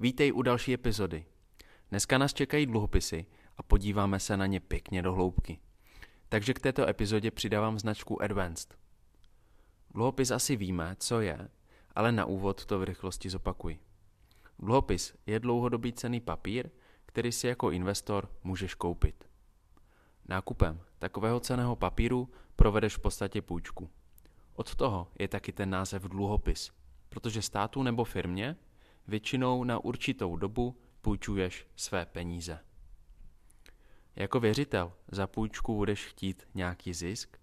Vítej u další epizody. Dneska nás čekají dluhopisy a podíváme se na ně pěkně do hloubky. Takže k této epizodě přidávám značku Advanced. Dluhopis asi víme, co je, ale na úvod to v rychlosti zopakuji. Dluhopis je dlouhodobý cený papír, který si jako investor můžeš koupit. Nákupem takového ceného papíru provedeš v podstatě půjčku. Od toho je taky ten název dluhopis, protože státu nebo firmě většinou na určitou dobu půjčuješ své peníze. Jako věřitel za půjčku budeš chtít nějaký zisk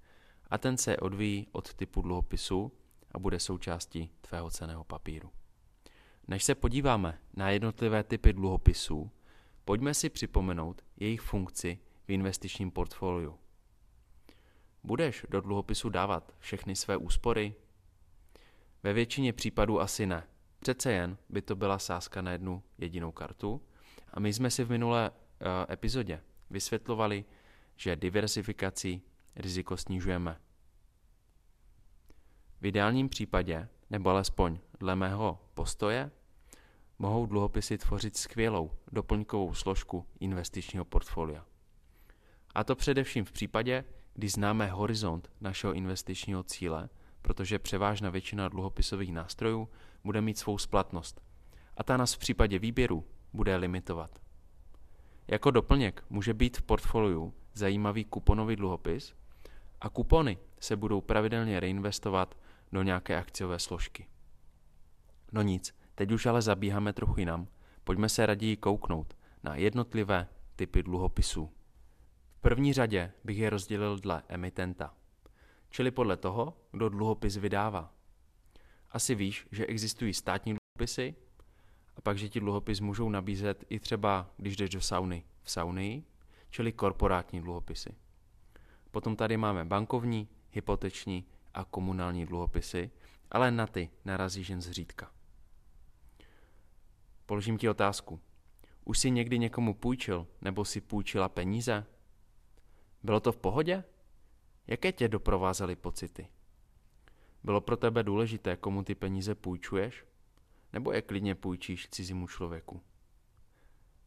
a ten se odvíjí od typu dluhopisu a bude součástí tvého ceného papíru. Než se podíváme na jednotlivé typy dluhopisů, pojďme si připomenout jejich funkci v investičním portfoliu. Budeš do dluhopisu dávat všechny své úspory? Ve většině případů asi ne. Přece jen by to byla sázka na jednu jedinou kartu a my jsme si v minulé uh, epizodě vysvětlovali, že diversifikací riziko snižujeme. V ideálním případě, nebo alespoň dle mého postoje, mohou dluhopisy tvořit skvělou doplňkovou složku investičního portfolia. A to především v případě, kdy známe horizont našeho investičního cíle, protože převážná většina dluhopisových nástrojů bude mít svou splatnost a ta nás v případě výběru bude limitovat. Jako doplněk může být v portfoliu zajímavý kuponový dluhopis a kupony se budou pravidelně reinvestovat do nějaké akciové složky. No nic, teď už ale zabíháme trochu jinam. Pojďme se raději kouknout na jednotlivé typy dluhopisů. V první řadě bych je rozdělil dle emitenta, čili podle toho, kdo dluhopis vydává. Asi víš, že existují státní dluhopisy a pak, že ti dluhopis můžou nabízet i třeba, když jdeš do sauny, v saunii, čili korporátní dluhopisy. Potom tady máme bankovní, hypoteční a komunální dluhopisy, ale na ty narazíš jen zřídka. Položím ti otázku. Už jsi někdy někomu půjčil nebo si půjčila peníze? Bylo to v pohodě? Jaké tě doprovázely pocity? Bylo pro tebe důležité, komu ty peníze půjčuješ? Nebo je klidně půjčíš cizímu člověku?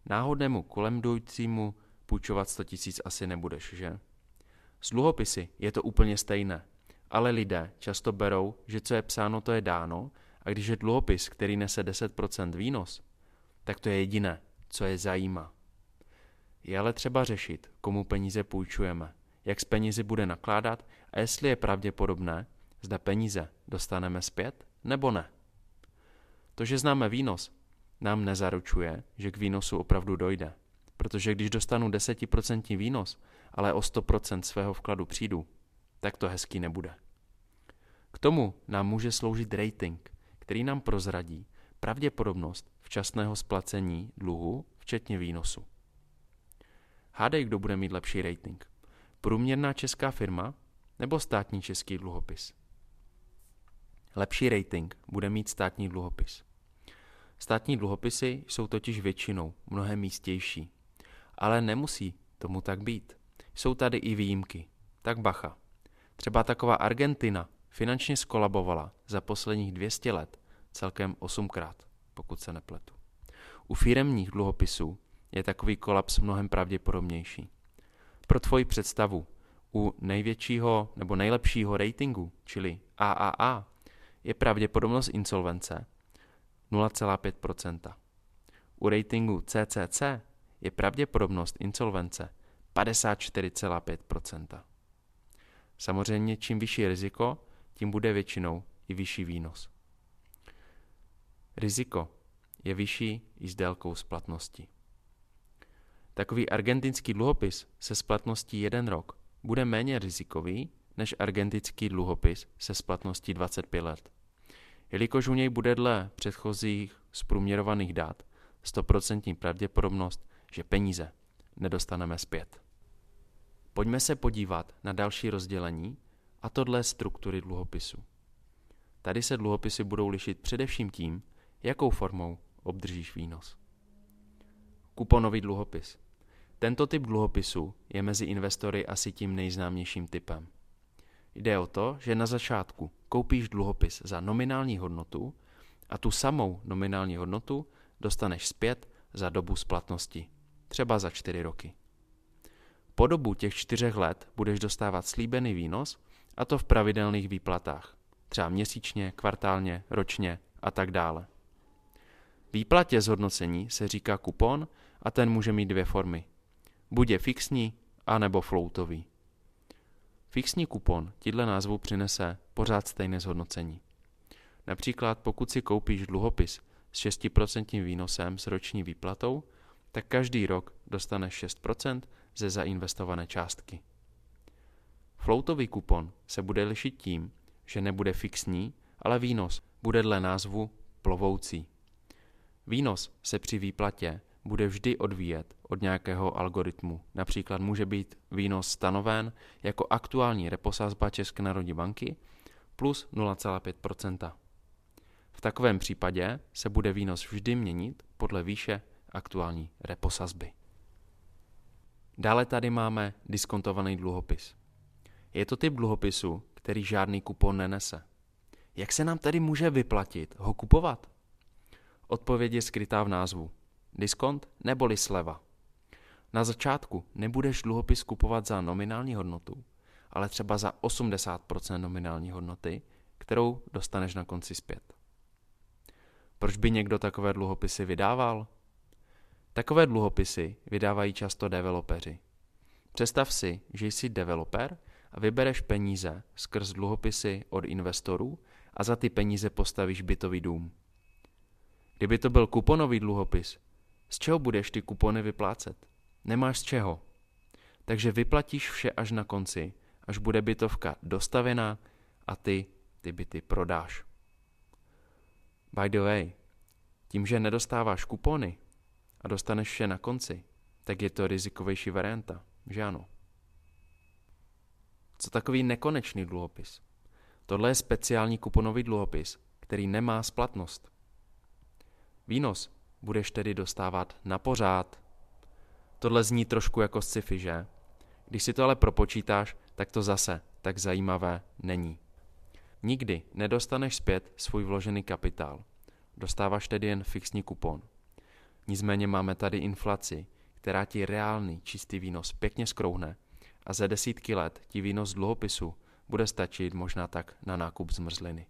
Náhodnému kolem dojícímu půjčovat 100 tisíc asi nebudeš, že? S dluhopisy je to úplně stejné, ale lidé často berou, že co je psáno, to je dáno a když je dluhopis, který nese 10% výnos, tak to je jediné, co je zajímá. Je ale třeba řešit, komu peníze půjčujeme, jak s penězi bude nakládat a jestli je pravděpodobné, zda peníze dostaneme zpět nebo ne. To, že známe výnos, nám nezaručuje, že k výnosu opravdu dojde. Protože když dostanu 10% výnos, ale o 100% svého vkladu přijdu, tak to hezký nebude. K tomu nám může sloužit rating, který nám prozradí pravděpodobnost včasného splacení dluhu, včetně výnosu. Hádej, kdo bude mít lepší rating. Průměrná česká firma nebo státní český dluhopis? Lepší rating bude mít státní dluhopis. Státní dluhopisy jsou totiž většinou mnohem místější. Ale nemusí tomu tak být. Jsou tady i výjimky. Tak bacha. Třeba taková Argentina finančně skolabovala za posledních 200 let celkem 8krát, pokud se nepletu. U firemních dluhopisů je takový kolaps mnohem pravděpodobnější. Pro tvoji představu, u největšího nebo nejlepšího ratingu, čili AAA, je pravděpodobnost insolvence 0,5% U ratingu CCC je pravděpodobnost insolvence 54,5% Samozřejmě čím vyšší riziko, tím bude většinou i vyšší výnos. Riziko je vyšší i s délkou splatnosti. Takový argentinský dluhopis se splatností jeden rok bude méně rizikový než argentinský dluhopis se splatností 25 let. Jelikož u něj bude dle předchozích zprůměrovaných dat 100% pravděpodobnost, že peníze nedostaneme zpět. Pojďme se podívat na další rozdělení, a to dle struktury dluhopisu. Tady se dluhopisy budou lišit především tím, jakou formou obdržíš výnos. Kuponový dluhopis. Tento typ dluhopisu je mezi investory asi tím nejznámějším typem. Jde o to, že na začátku koupíš dluhopis za nominální hodnotu a tu samou nominální hodnotu dostaneš zpět za dobu splatnosti, třeba za čtyři roky. Po dobu těch čtyřech let budeš dostávat slíbený výnos a to v pravidelných výplatách, třeba měsíčně, kvartálně, ročně a tak dále. Výplatě zhodnocení se říká kupon a ten může mít dvě formy. Buď je fixní, anebo floutový. Fixní kupon ti dle názvu přinese pořád stejné zhodnocení. Například pokud si koupíš dluhopis s 6% výnosem s roční výplatou, tak každý rok dostaneš 6% ze zainvestované částky. Floutový kupon se bude lišit tím, že nebude fixní, ale výnos bude dle názvu plovoucí. Výnos se při výplatě bude vždy odvíjet od nějakého algoritmu. Například může být výnos stanoven jako aktuální reposazba České národní banky plus 0,5% V takovém případě se bude výnos vždy měnit podle výše aktuální reposazby. Dále tady máme diskontovaný dluhopis. Je to typ dluhopisu, který žádný kupon nenese. Jak se nám tedy může vyplatit ho kupovat? Odpověď je skrytá v názvu. Diskont neboli sleva. Na začátku nebudeš dluhopis kupovat za nominální hodnotu, ale třeba za 80% nominální hodnoty, kterou dostaneš na konci zpět. Proč by někdo takové dluhopisy vydával? Takové dluhopisy vydávají často developeři. Představ si, že jsi developer a vybereš peníze skrz dluhopisy od investorů a za ty peníze postavíš bytový dům. Kdyby to byl kuponový dluhopis, z čeho budeš ty kupony vyplácet? Nemáš z čeho. Takže vyplatíš vše až na konci, až bude bytovka dostavená a ty ty byty prodáš. By the way, tím, že nedostáváš kupony a dostaneš vše na konci, tak je to rizikovější varianta, že ano? Co takový nekonečný dluhopis? Tohle je speciální kuponový dluhopis, který nemá splatnost. Výnos budeš tedy dostávat na pořád. Tohle zní trošku jako sci-fi, že? Když si to ale propočítáš, tak to zase tak zajímavé není. Nikdy nedostaneš zpět svůj vložený kapitál. Dostáváš tedy jen fixní kupon. Nicméně máme tady inflaci, která ti reálný čistý výnos pěkně skrouhne a za desítky let ti výnos dluhopisu bude stačit možná tak na nákup zmrzliny.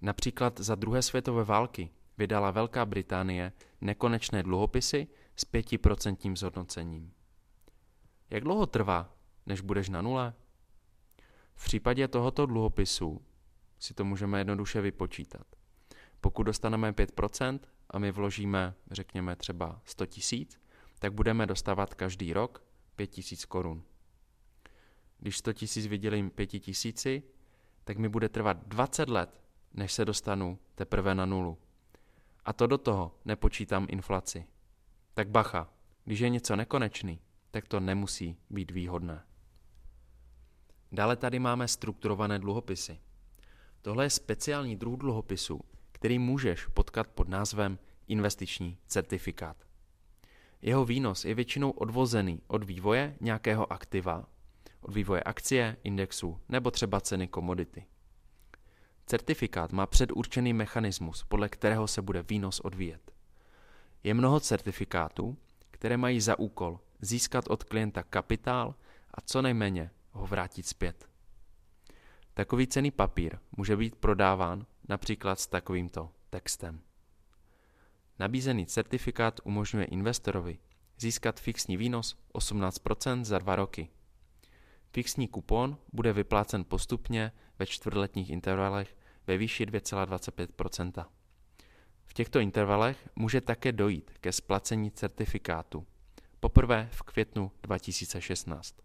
Například za druhé světové války vydala Velká Británie nekonečné dluhopisy s 5% zhodnocením. Jak dlouho trvá, než budeš na nule? V případě tohoto dluhopisu si to můžeme jednoduše vypočítat. Pokud dostaneme 5% a my vložíme, řekněme třeba 100 tisíc, tak budeme dostávat každý rok 5 tisíc korun. Když 100 tisíc vydělím 5 tisíci, tak mi bude trvat 20 let, než se dostanu teprve na nulu. A to do toho nepočítám inflaci. Tak bacha, když je něco nekonečný, tak to nemusí být výhodné. Dále tady máme strukturované dluhopisy. Tohle je speciální druh dluhopisu, který můžeš potkat pod názvem investiční certifikát. Jeho výnos je většinou odvozený od vývoje nějakého aktiva, od vývoje akcie, indexu nebo třeba ceny komodity. Certifikát má předurčený mechanismus, podle kterého se bude výnos odvíjet. Je mnoho certifikátů, které mají za úkol získat od klienta kapitál a co nejméně ho vrátit zpět. Takový cený papír může být prodáván například s takovýmto textem. Nabízený certifikát umožňuje investorovi získat fixní výnos 18% za dva roky. Fixní kupon bude vyplácen postupně ve čtvrtletních intervalech ve výši 2,25% V těchto intervalech může také dojít ke splacení certifikátu. Poprvé v květnu 2016.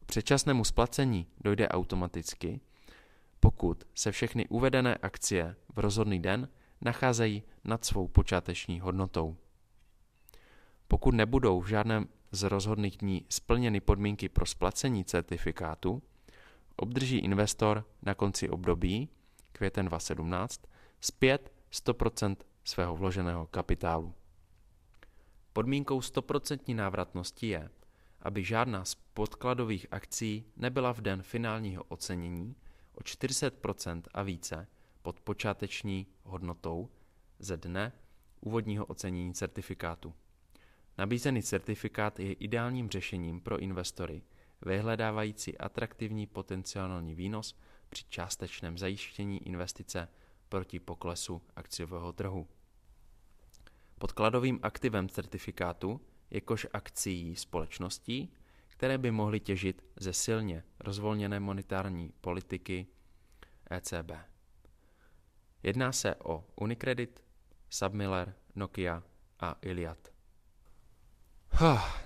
K předčasnému splacení dojde automaticky, pokud se všechny uvedené akcie v rozhodný den nacházejí nad svou počáteční hodnotou. Pokud nebudou v žádném z rozhodných dní splněny podmínky pro splacení certifikátu, obdrží investor na konci období, květen 2017, zpět 100% svého vloženého kapitálu. Podmínkou 100% návratnosti je, aby žádná z podkladových akcí nebyla v den finálního ocenění o 40% a více pod počáteční hodnotou ze dne úvodního ocenění certifikátu. Nabízený certifikát je ideálním řešením pro investory, vyhledávající atraktivní potenciální výnos při částečném zajištění investice proti poklesu akciového trhu. Podkladovým aktivem certifikátu je kož akcí společností, které by mohly těžit ze silně rozvolněné monetární politiky ECB. Jedná se o Unicredit, Submiller, Nokia a Iliad.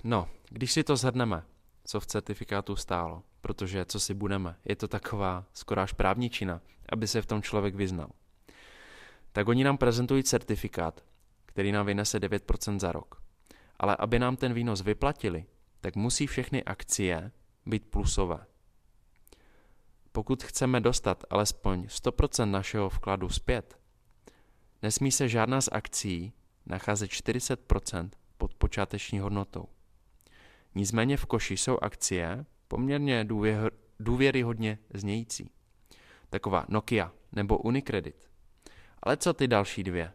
No, když si to zhrneme, co v certifikátu stálo, protože co si budeme, je to taková skoro až právničina, aby se v tom člověk vyznal. Tak oni nám prezentují certifikát, který nám vynese 9% za rok. Ale aby nám ten výnos vyplatili, tak musí všechny akcie být plusové. Pokud chceme dostat alespoň 100% našeho vkladu zpět, nesmí se žádná z akcí nacházet 40% pod počáteční hodnotou. Nicméně v koši jsou akcie poměrně důvěr, důvěryhodně znějící. Taková Nokia nebo Unicredit. Ale co ty další dvě?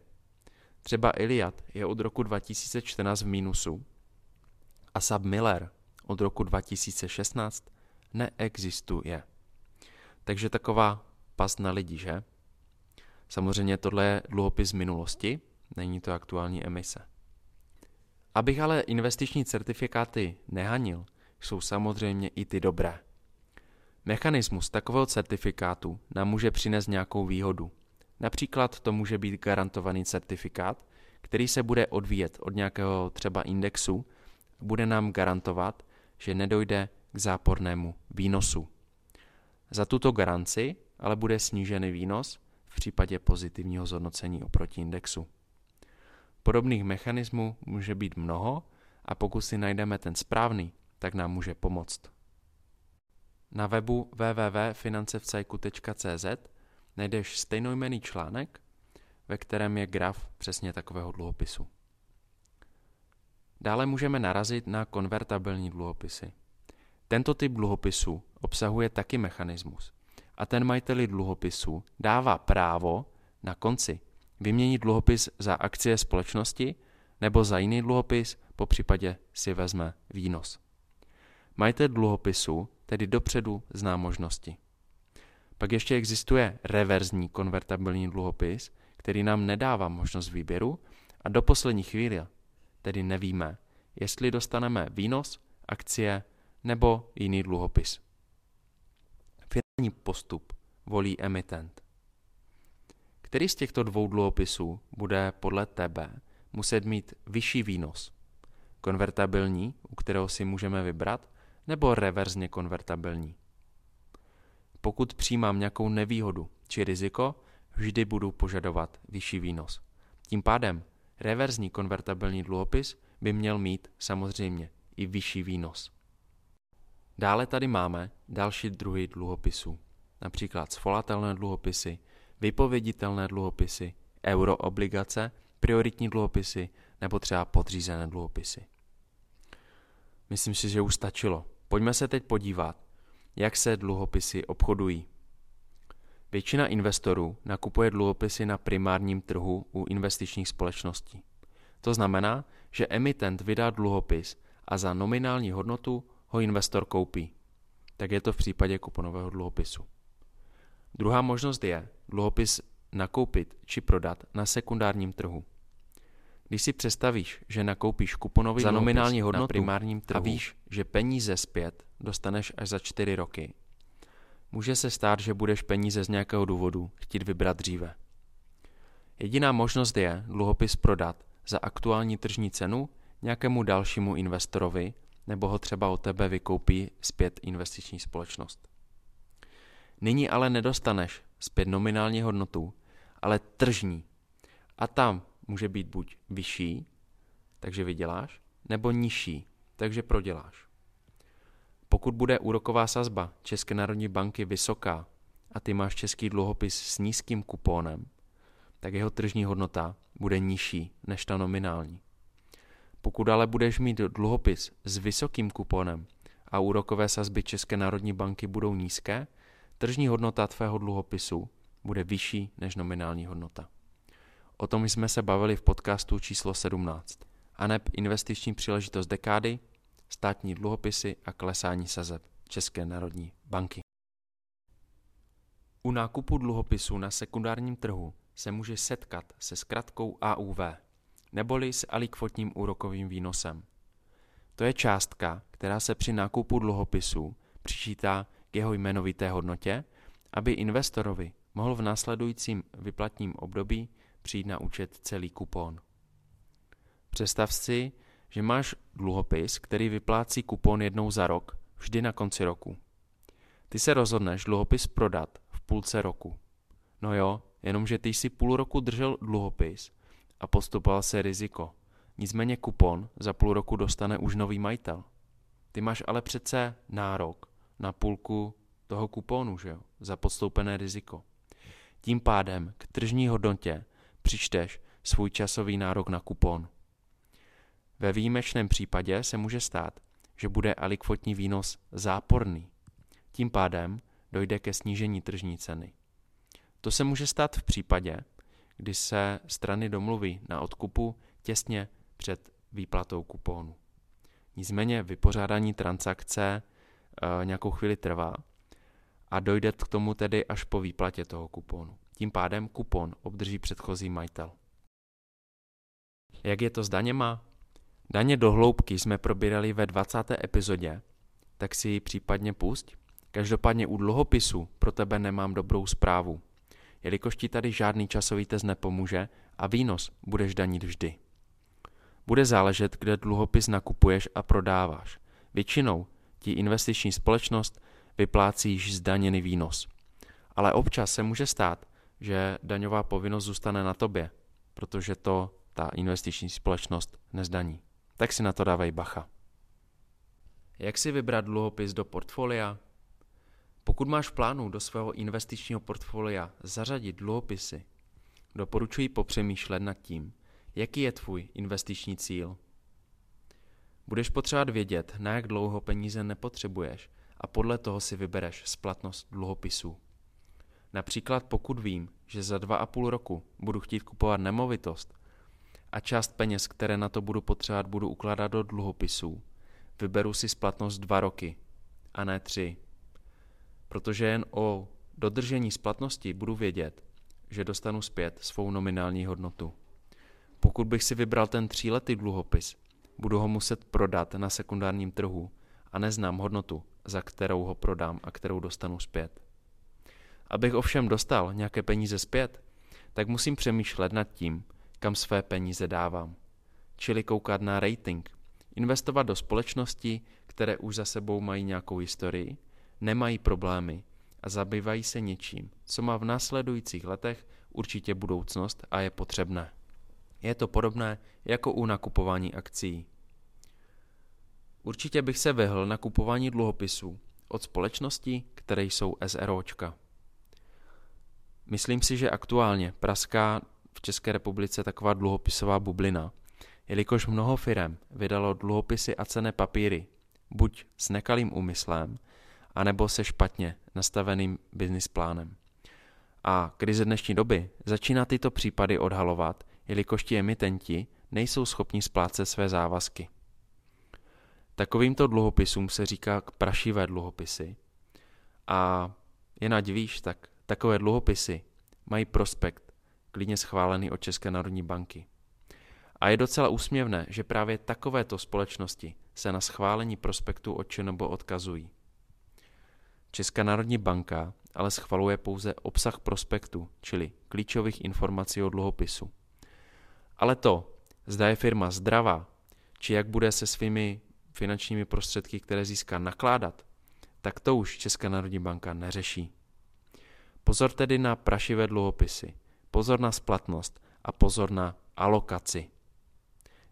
Třeba Iliad je od roku 2014 v mínusu a Sub Miller od roku 2016 neexistuje. Takže taková past na lidi, že? Samozřejmě tohle je dluhopis minulosti, není to aktuální emise. Abych ale investiční certifikáty nehanil, jsou samozřejmě i ty dobré. Mechanismus takového certifikátu nám může přinést nějakou výhodu. Například to může být garantovaný certifikát, který se bude odvíjet od nějakého třeba indexu, bude nám garantovat, že nedojde k zápornému výnosu. Za tuto garanci ale bude snížený výnos v případě pozitivního zhodnocení oproti indexu. Podobných mechanismů může být mnoho a pokud si najdeme ten správný, tak nám může pomoct. Na webu www.financevcajku.cz najdeš stejnojmený článek, ve kterém je graf přesně takového dluhopisu. Dále můžeme narazit na konvertabilní dluhopisy. Tento typ dluhopisu obsahuje taky mechanismus a ten majiteli dluhopisu dává právo na konci vyměnit dluhopis za akcie společnosti nebo za jiný dluhopis, po případě si vezme výnos. Majitel dluhopisu tedy dopředu zná možnosti. Pak ještě existuje reverzní konvertabilní dluhopis, který nám nedává možnost výběru a do poslední chvíle tedy nevíme, jestli dostaneme výnos, akcie nebo jiný dluhopis. Finální postup volí emitent. Který z těchto dvou dluhopisů bude podle tebe muset mít vyšší výnos? Konvertabilní, u kterého si můžeme vybrat, nebo reverzně konvertabilní? Pokud přijímám nějakou nevýhodu či riziko, vždy budu požadovat vyšší výnos. Tím pádem reverzní konvertabilní dluhopis by měl mít samozřejmě i vyšší výnos. Dále tady máme další druhy dluhopisů, například svolatelné dluhopisy, vypověditelné dluhopisy, euroobligace, prioritní dluhopisy nebo třeba podřízené dluhopisy. Myslím si, že už stačilo. Pojďme se teď podívat, jak se dluhopisy obchodují. Většina investorů nakupuje dluhopisy na primárním trhu u investičních společností. To znamená, že emitent vydá dluhopis a za nominální hodnotu ho investor koupí. Tak je to v případě kuponového dluhopisu. Druhá možnost je dluhopis nakoupit či prodat na sekundárním trhu. Když si představíš, že nakoupíš kuponový za nominální hodnotu na primárním trhu a víš, že peníze zpět dostaneš až za čtyři roky, může se stát, že budeš peníze z nějakého důvodu chtít vybrat dříve. Jediná možnost je dluhopis prodat za aktuální tržní cenu nějakému dalšímu investorovi nebo ho třeba od tebe vykoupí zpět investiční společnost. Nyní ale nedostaneš zpět nominální hodnotu, ale tržní. A tam může být buď vyšší, takže vyděláš, nebo nižší, takže proděláš. Pokud bude úroková sazba České národní banky vysoká a ty máš český dluhopis s nízkým kupónem, tak jeho tržní hodnota bude nižší než ta nominální. Pokud ale budeš mít dluhopis s vysokým kuponem a úrokové sazby České národní banky budou nízké, tržní hodnota tvého dluhopisu bude vyšší než nominální hodnota. O tom jsme se bavili v podcastu číslo 17. ANEP investiční příležitost dekády, státní dluhopisy a klesání sazeb České národní banky. U nákupu dluhopisů na sekundárním trhu se může setkat se zkratkou AUV, neboli s alikvotním úrokovým výnosem. To je částka, která se při nákupu dluhopisů přičítá k jeho jmenovité hodnotě, aby investorovi mohl v následujícím vyplatním období přijít na účet celý kupon. Představ si, že máš dluhopis, který vyplácí kupon jednou za rok, vždy na konci roku. Ty se rozhodneš dluhopis prodat v půlce roku. No jo, jenomže ty jsi půl roku držel dluhopis a postupoval se riziko. Nicméně kupon za půl roku dostane už nový majitel. Ty máš ale přece nárok na půlku toho kuponu, že jo, za podstoupené riziko. Tím pádem k tržní hodnotě přičteš svůj časový nárok na kupon. Ve výjimečném případě se může stát, že bude alikvotní výnos záporný. Tím pádem dojde ke snížení tržní ceny. To se může stát v případě, kdy se strany domluví na odkupu těsně před výplatou kupónu. Nicméně vypořádání transakce nějakou chvíli trvá a dojde k tomu tedy až po výplatě toho kupónu. Tím pádem kupon obdrží předchozí majitel. Jak je to s daněma? Daně do hloubky jsme probírali ve 20. epizodě, tak si ji případně pusť. Každopádně u dluhopisu pro tebe nemám dobrou zprávu, jelikož ti tady žádný časový test nepomůže a výnos budeš danit vždy. Bude záležet, kde dluhopis nakupuješ a prodáváš. Většinou ti investiční společnost vyplácí již zdaněný výnos. Ale občas se může stát, že daňová povinnost zůstane na tobě, protože to ta investiční společnost nezdaní. Tak si na to dávej bacha. Jak si vybrat dluhopis do portfolia? Pokud máš v plánu do svého investičního portfolia zařadit dluhopisy, doporučuji popřemýšlet nad tím, jaký je tvůj investiční cíl. Budeš potřebovat vědět, na jak dlouho peníze nepotřebuješ a podle toho si vybereš splatnost dluhopisů. Například pokud vím, že za dva a půl roku budu chtít kupovat nemovitost a část peněz, které na to budu potřebovat, budu ukládat do dluhopisů, vyberu si splatnost dva roky a ne tři. Protože jen o dodržení splatnosti budu vědět, že dostanu zpět svou nominální hodnotu. Pokud bych si vybral ten tříletý dluhopis, budu ho muset prodat na sekundárním trhu a neznám hodnotu, za kterou ho prodám a kterou dostanu zpět. Abych ovšem dostal nějaké peníze zpět, tak musím přemýšlet nad tím, kam své peníze dávám. Čili koukat na rating, investovat do společností, které už za sebou mají nějakou historii, nemají problémy a zabývají se něčím, co má v následujících letech určitě budoucnost a je potřebné. Je to podobné jako u nakupování akcí. Určitě bych se vyhl na kupování dluhopisů od společností, které jsou SROčka. Myslím si, že aktuálně praská v České republice taková dluhopisová bublina, jelikož mnoho firem vydalo dluhopisy a cené papíry, buď s nekalým úmyslem, anebo se špatně nastaveným business plánem. A krize dnešní doby začíná tyto případy odhalovat, jelikož ti emitenti nejsou schopni splácet své závazky. Takovýmto dluhopisům se říká prašivé dluhopisy. A jen ať víš, tak takové dluhopisy mají prospekt klidně schválený od České národní banky. A je docela úsměvné, že právě takovéto společnosti se na schválení prospektu od ČNB odkazují. Česká národní banka ale schvaluje pouze obsah prospektu, čili klíčových informací o dluhopisu. Ale to, zda je firma zdravá, či jak bude se svými finančními prostředky, které získá, nakládat, tak to už Česká národní banka neřeší. Pozor tedy na prašivé dluhopisy, pozor na splatnost a pozor na alokaci.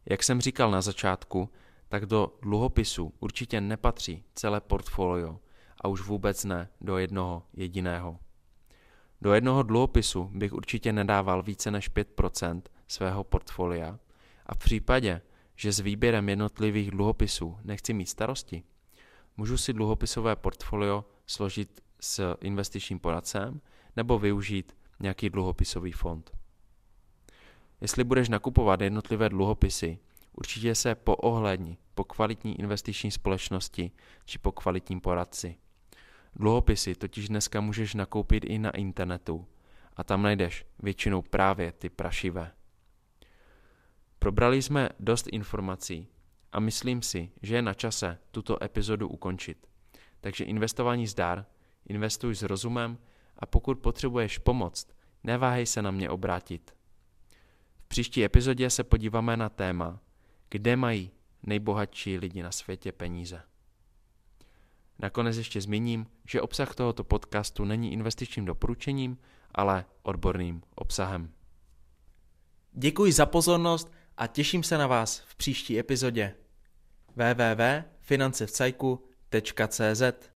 Jak jsem říkal na začátku, tak do dluhopisu určitě nepatří celé portfolio a už vůbec ne do jednoho jediného. Do jednoho dluhopisu bych určitě nedával více než 5% svého portfolia a v případě, že s výběrem jednotlivých dluhopisů nechci mít starosti, můžu si dluhopisové portfolio složit s investičním poradcem nebo využít nějaký dluhopisový fond. Jestli budeš nakupovat jednotlivé dluhopisy, určitě se poohledni po kvalitní investiční společnosti či po kvalitním poradci. Dluhopisy totiž dneska můžeš nakoupit i na internetu a tam najdeš většinou právě ty prašivé. Probrali jsme dost informací a myslím si, že je na čase tuto epizodu ukončit. Takže investování zdar, investuj s rozumem a pokud potřebuješ pomoc, neváhej se na mě obrátit. V příští epizodě se podíváme na téma, kde mají nejbohatší lidi na světě peníze. Nakonec ještě zmíním, že obsah tohoto podcastu není investičním doporučením, ale odborným obsahem. Děkuji za pozornost a těším se na vás v příští epizodě. www.financevcajku.cz